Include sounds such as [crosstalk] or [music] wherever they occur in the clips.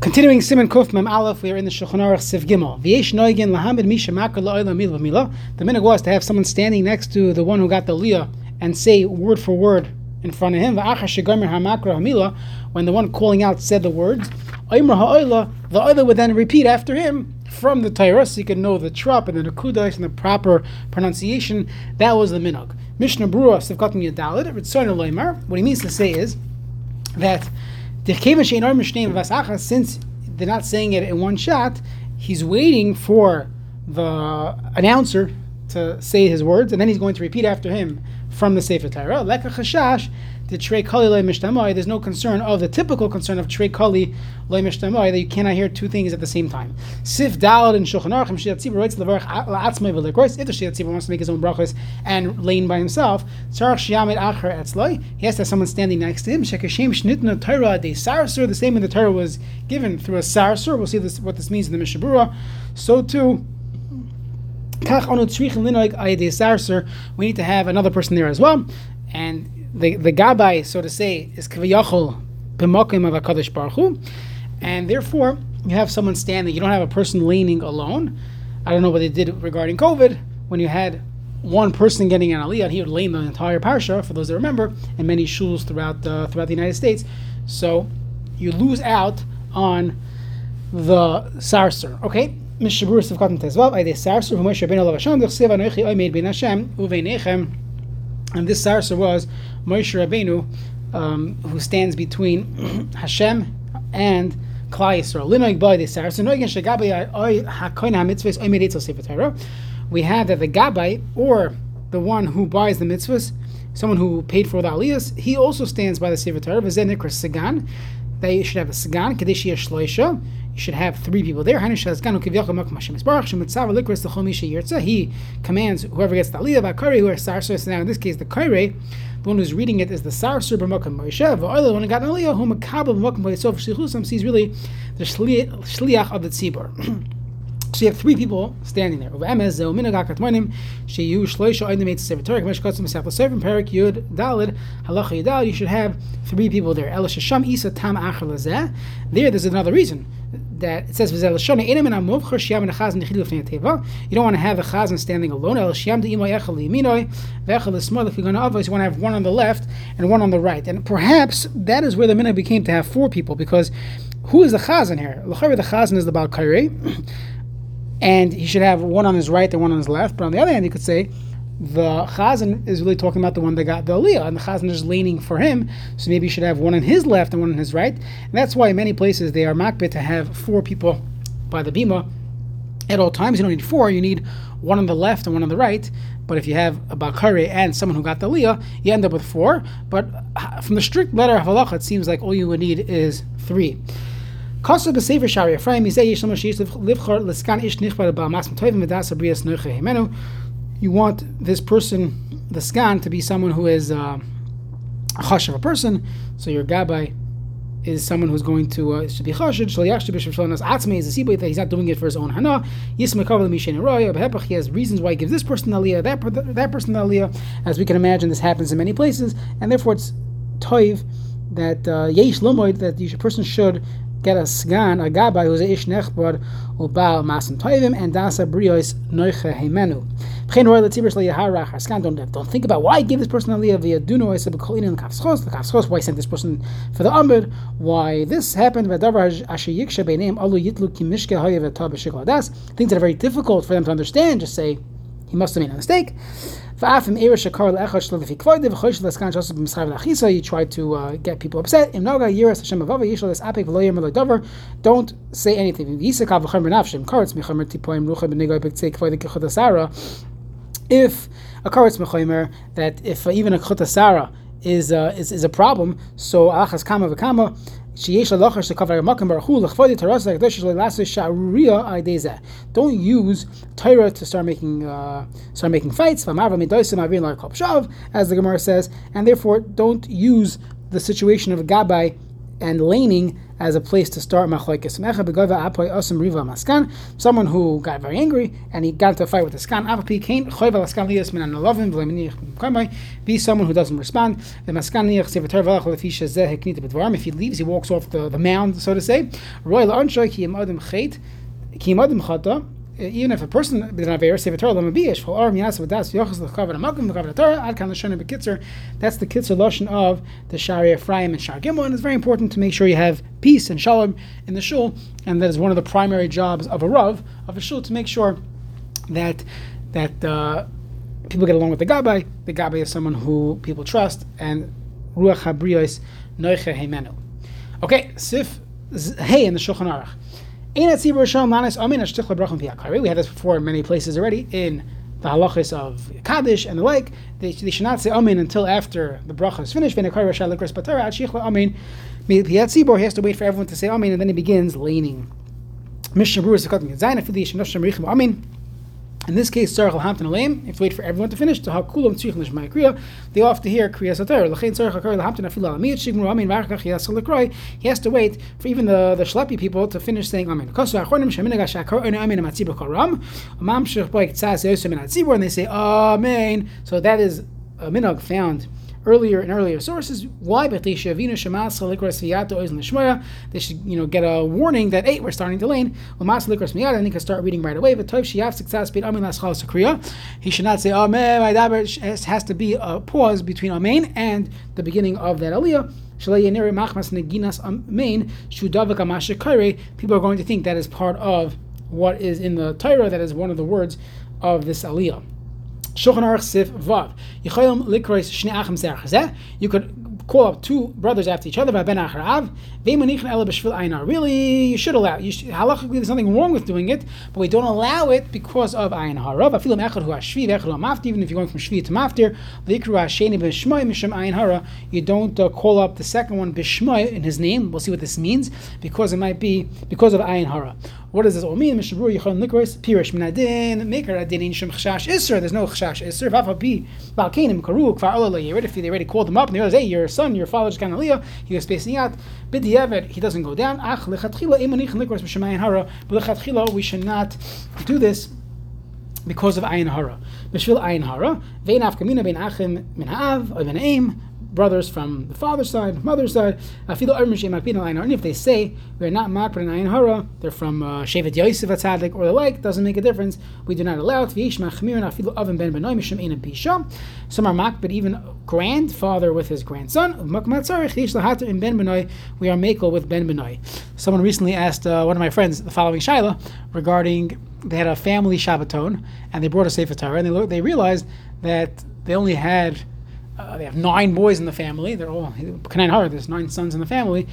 Continuing Siman Kuf Mem Aleph, we are in the Shulchan Aruch Siv Gimel. V'yesh noigin lahamid misha makar la'olam mila mila. The minhag was to have someone standing next to the one who got the liyah and say word for word in front of him. V'achar shegomer hamakra hamila. When the one calling out said the words, Oimer ha'oila, the other would then repeat after him from the Torah, so could know the trop and the nekudas and the proper pronunciation. That was the minhag. Mishnah Berurah Sivkatim Yadalid. Ritzon Loimar. What he means to say is that since they're not saying it in one shot, he's waiting for the announcer to say his words, and then he's going to repeat after him from the Sefer Torah. The trei kali loy mishtamai. There's no concern of the typical concern of trei kali loy mishtamai that you cannot hear two things at the same time. Sif dalad and shulchan aruch shiat tzibur writes levarach la'atzmai v'lekois. If the shiatzibur wants to make his own brachas and lane by himself, tzarach shiamid acher etzloi. He has to have someone standing next to him. Shekashem shnitna Torah de sarsur. The same way the Torah was given through a sarsur. We'll see this what this means in the Mishabura. So too. We need to have another person there as well, and the the gabbai, so to say, is kaviyachol b'mokim of Hakadosh Baruch Hu, and therefore you have someone standing. You don't have a person leaning alone. I don't know what they did regarding COVID when you had one person getting an aliyah, he would lean the entire parsha. For those that remember, in many shuls throughout the, throughout the United States, so you lose out on the sarser. Okay. And this Sarser was Moshe Rabbeinu, um, who stands between [clears throat] Hashem and Klal Yisrael. Linoig Boy, this Sarser, Noigen Shagabai Oi HaKoin HaMitzvahs Oimed Eitzel Sefer Torah. We have that the Gabai, or the one who buys the mitzvahs, someone who paid for the aliyahs, he also stands by the Sefer Torah, V'zeh Nikra Sagan, they should have a Sagan, Kadeshi Shloisha, should have three people there. He commands whoever gets the aliyah, Vakari, who are sarsur. So now in this case, the kaire, the one who's reading it is the sarsur b'makam Moshe. The one who got an aliyah, who makabel b'makam Moshe. Shlichusam sees really the shliach of the tzibur. [clears throat] So you have three people standing there. You should have three people there. There, there's another reason that it says you don't want to have a chazan standing alone. You're going to want to have one on the left and one on the right. And perhaps that is where the minhag became to have four people because who is the chazan here? The chazan is the Baal and he should have one on his right and one on his left. But on the other hand, you could say the chazan is really talking about the one that got the aliyah, and the chazan is leaning for him. So maybe you should have one on his left and one on his right. And that's why in many places they are makbet to have four people by the bima at all times. You don't need four; you need one on the left and one on the right. But if you have a bakare and someone who got the aliyah, you end up with four. But from the strict letter of halacha, it seems like all you would need is three. You want this person, the skan, to be someone who is uh, a chash of a person. So your gabbai is someone who's going to uh, should be chashid. Is a that he's not doing it for his own hana. He has reasons why he gives this person aliyah, that that person the aliyah. As we can imagine, this happens in many places, and therefore it's toiv that uh, that the person should get a sgan, a gabbai who's a ish nechbor, ubal masim toivim, and dasa brios noiche heimenu. Don't, don't think about why I gave this person aliyah via duno. I said the kafschos, the kafschos. Why I sent this person for the amud? Why this happened? Things that are very difficult for them to understand. Just say he must have made a mistake. You try to uh, get people upset. Don't say anything. If a karetz mechomer that if even a chutasara is, uh, is is a problem, so achas kama v'kama don't use Torah to start making uh, start making fights. As the Gemara says, and therefore don't use the situation of Gabai and laning as a place to start. Someone who got very angry and he got into a fight with the skan. Be someone who doesn't respond. If he leaves, he walks off the, the mound, so to say even if a person. That's the kitzer lashon of the Shaarei Ephraim and Shar Gimel, and it's very important to make sure you have peace and shalom in the shul, and that is one of the primary jobs of a rav of a shul to make sure that that uh, people get along with the gabbai. The gabbai is someone who people trust, and ruach habriyos noiche heimenu. Okay, sif hey in the Shulchan Aruch. We had this before in many places already in the halachas of Kaddish and the like. They, they should not say Amen until after the bracha is finished. He has to wait for everyone to say Amen and then he begins leaning. Mishnah Berurah Amen. In this case, Tzarech Alhamtin Aleim, you have wait for everyone to finish. To Hakulam Tzrich Nishmai Kriya, they have to hear Kriya Sater. Lachain Tzarech Hakar Alhamtin Afil Alamiyat Shigmur Amin Varakach Yas Lekroy. He has to wait for even the, the Shlepi people to finish saying Amen. Kosu Achronim Shemin Gash Hakar Onu Amin Amatzibur Karam. Mam Shech Boy Tzaz Yosem and Atzibur, and they say Amen. So that is a minog found earlier in earlier sources. Why? They should you know get a warning that hey we're starting to lane. And he can start reading right away. He should not say oh, Amen. It has to be a pause between Amen and the beginning of that aliyah. People are going to think that is part of what is in the Torah, that is one of the words of this aliyah. You could call up two brothers after each other. Really, you should allow. You should, halachically, there's nothing wrong with doing it, but we don't allow it because of ayin hara. Even if you're going from shvi to maftir, you don't uh, call up the second one in his name. We'll see what this means because it might be because of ayin hara. What does this all mean? Mishabur Yichon Likros Pirish Minadin Maker Adin Shem Chashash Isser. There's no Chashash Isser. Vafa Bi Balkanim Karu Kvar Ola If they already called him up and they realized, hey, your son, your father just got Aliyah, he was spacing out. Yevet, he doesn't go down. Ach Lechatchila Imanich Likros B'Shemayin Hara. But Lechatchila, we should not do this because of Ayin Hara. B'Shvil Ayin Hara. Vein Afkamina Ben Achim Min Ha'av or Ben Aim brothers from the father's side, mother's side. And if they say we're not makbar and ayin hara, they're from uh, Shevet Yosef Atzadik or the like, doesn't make a difference. We do not allow it. Some are but even grandfather with his grandson. We are makel with ben benoy. Someone recently asked uh, one of my friends the following shaila regarding they had a family Shabbaton and they brought a Sefer Torah and they, they realized that they only had uh, they have nine boys in the family. They're all Kanan Har. There's nine sons in the family,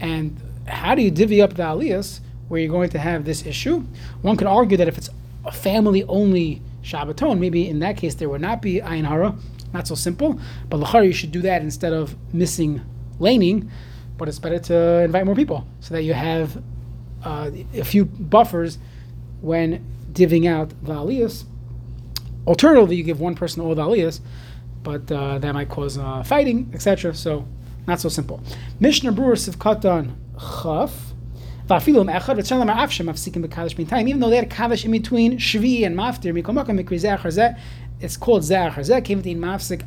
and how do you divvy up the aliyahs where you're going to have this issue? One could argue that if it's a family-only Shabbaton, maybe in that case there would not be ayin hara. Not so simple, but lachar you should do that instead of missing laning. But it's better to invite more people so that you have uh, a few buffers when divvying out the aliyahs. Alternatively, you give one person all the aliyahs but uh, that might cause uh, fighting, etc. So, not so simple. Mishnah Berurah Sivkatan Chaf. Even though they had kavish in between shvi and maftir, it's called zeh came in mafsik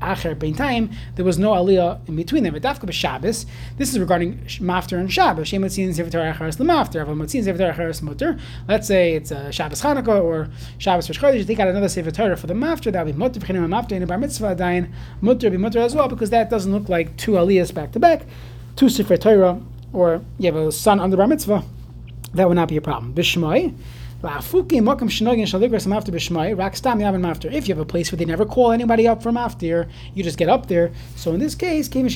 acher bein there was no aliyah in between them. But Dafka b'Shabbos, this is regarding mafter and Shabbos. Shem matzin sefer Torah acheres l'mafter, aval matzin sefer Torah acheres mutter. Let's say it's a Shabbos Chanukah or Shabbos Rosh Chodesh. You take out another Torah for the mafter. That would be mutter b'chinim mafter in a bar mitzvah dain mutter be mutter as well because that doesn't look like two aliyahs back to back, two sefer Torah, or you have a son under bar mitzvah. That would not be a problem. Bishmai. If you have a place where they never call anybody up from after, you just get up there. So in this case, because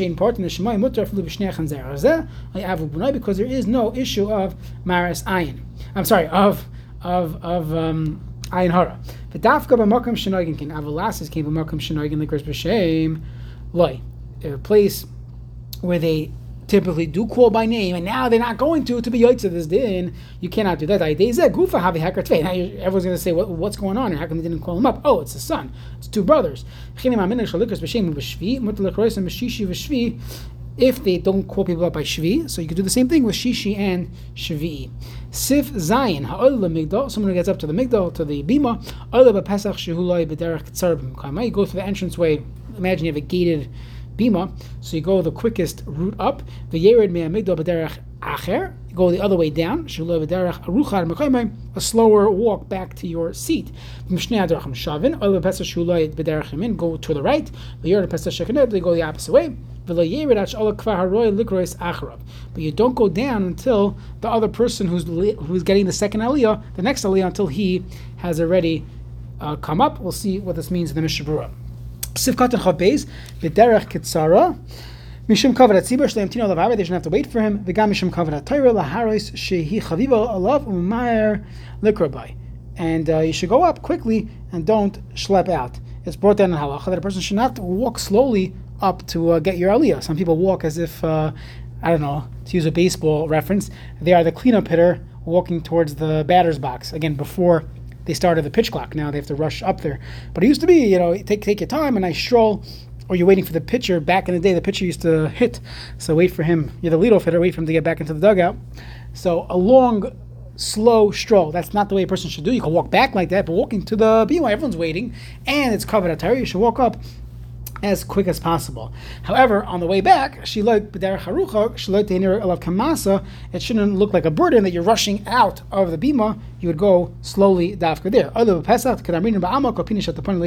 there is no issue of maris ayin. I'm sorry, of of of um, ayin hara. V'dafka b'makam shenogin kin avalasas came b'makam shenogin likras b'shem loy. A place where they typically do call by name, and now they're not going to to be yotze this din. You cannot do that. Now everyone's going to say, what, "What's going on? How come they didn't call him up?" Oh, it's a son. It's two brothers. if they don't call people up by Shvi. So you could do the same thing with Shishi and Shvi. Sif Zayin, Ha'ol Migdal, someone who gets up to the Migdal, to the Bima, You go through the entranceway, imagine you have a gated Bima, so you go the quickest route up, the Yered Mea Migdal B'derech Acher, you go the other way down, a slower walk back to your seat. Go to the right, they go the opposite way. But you don't go down until the other person who's who's getting the second aliyah, the next aliyah, until he has already uh, come up. We'll see what this means in the Mishnah Berurah. Sivkat and Chavbeis, B'derech Kitzara. Mishum kavod atzibur shleim tino lavav. They shouldn't have to wait for him. V'gam mishum kavod atayra laharos shehi chaviva alav umayer likrabai. And uh, you should go up quickly and don't schlep out. It's brought down in halacha that a person should not walk slowly up to uh, get your aliyah. Some people walk as if, uh, I don't know, to use a baseball reference, they are the cleanup hitter walking towards the batter's box. Again, before they started the pitch clock. Now they have to rush up there. But it used to be, you know, take take your time, a nice stroll, or you're waiting for the pitcher. Back in the day, the pitcher used to hit, so wait for him. You're the leadoff hitter. Wait for him to get back into the dugout. So a long, slow stroll. That's not the way a person should do. You can walk back like that, but walking to the BY, everyone's waiting, and it's covered at You should walk up as quick as possible. However, on the way back, she kamasa. It shouldn't look like a burden that you're rushing out of the bima. You would go slowly dafka there. Other pesach kadamrin ba'amak or pinish at the point of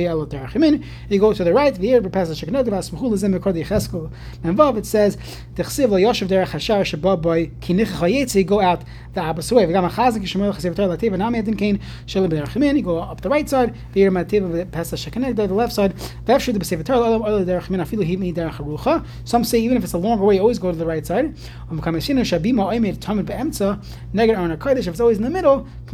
You go to the right. The air pesach shekanod v'asmuchul dicheskel. And vav it says techsiv lo yoshev derech hashar shababoy kinich chayetzi. Go out the opposite way. V'gam achazik yishmol chasev tor lativ and amiyadin kain shelim b'derech You go up the right side. The air mativ pesach the left side. V'efshir the b'sev tor some say even if it's a longer way, always go to the right side. If it's always in the middle,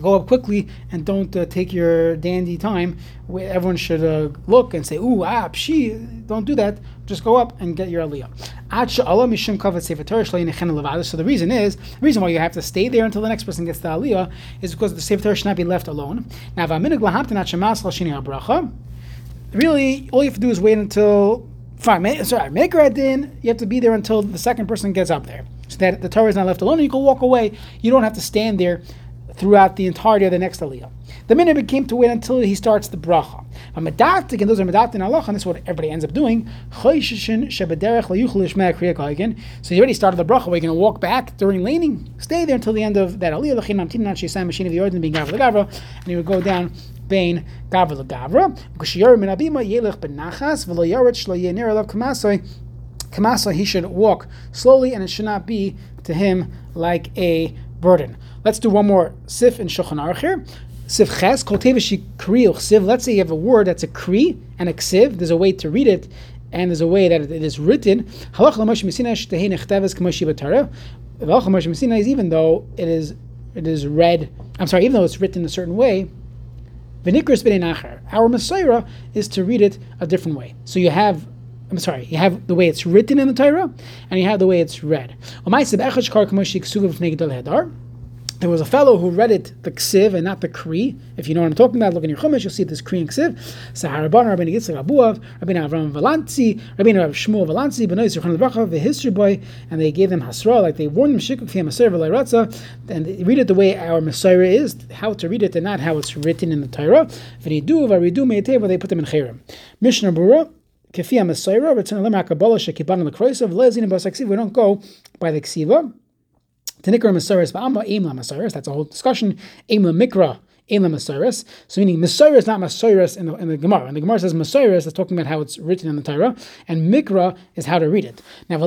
go up quickly and don't uh, take your dandy time. Everyone should uh, look and say, "Ooh, ah, pshi." Don't do that. Just go up and get your aliyah. So the reason is, the reason why you have to stay there until the next person gets the aliyah is because the sefer Torah should not be left alone. Now, really, all you have to do is wait until fine. Sorry, make her din. You have to be there until the second person gets up there, so that the Torah is not left alone. And you can walk away. You don't have to stand there throughout the entirety of the next aliyah. The minute it came to wait until he starts the bracha. A Medat, again, those are medat in Allah, and this is what everybody ends up doing. So you already started the bracha. We're going to walk back during laning. Stay there until the end of that aliyah. And he would go down Bain Gavra Gavra. Kamasa, he should walk slowly, and it should not be to him like a burden. Let's do one more sif in Shulchan Aruch here. Sif ches, kol sif. Let's say you have a word that's a kri and a ksiv. There's a way to read it, and there's a way that it is written. Halach l'moshe mesina shtehe nechteves k'moshe b'tara. Halach l'moshe mesina is even though it is it is read. I'm sorry, even though it's written a certain way. V'nikras b'nei Our Messiah is to read it a different way. So you have I'm sorry, you have the way it's written in the Torah, and you have the way it's read. There was a fellow who read it the ksiv and not the kri. If you know what I'm talking about, look in your chumash, you'll see this kri and ksiv. Saharaban, Rabbi Yitzchak Abuav, Rabbi Avram Valanzi, Rabbi Shmuel Valanzi, Benoy Zerchan Lebracha, the history boy, and they gave them hasra, like they warned them shikuk fiyam v'layratza, and read it the way our Messiah is, how to read it, and not how it's written in the Torah. V'ridu v'ridu me'eteva, they put them in chayrim. Mishnah Berurah, Kefia Messiah, return Lema Kabbalah Shekiban Lekroisav, Lezin Basaksiv, we don't go by the Ksiva. Tanikra Messiris, Ba'amba Aim Messiris, that's a whole discussion. Aim Mikra, Aim Messiris. So meaning Messiris is not Messiris in the, in the Gemara. And the Gemara says Messiris is talking about how it's written in the Torah, and Mikra is how to read it. Now,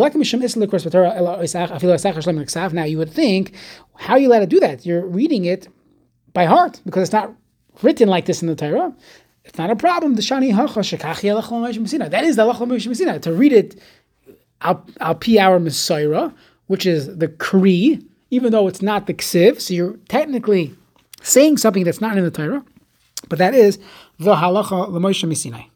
now you would think, how are you allowed to do that? You're reading it by heart because it's not written like this in the Torah. It's not a problem. The Shani That is the Allah To read it al, our Messiah, which is the Kri, even though it's not the Ksiv. So you're technically saying something that's not in the Torah. But that is the halacha l'Moshe Misinai.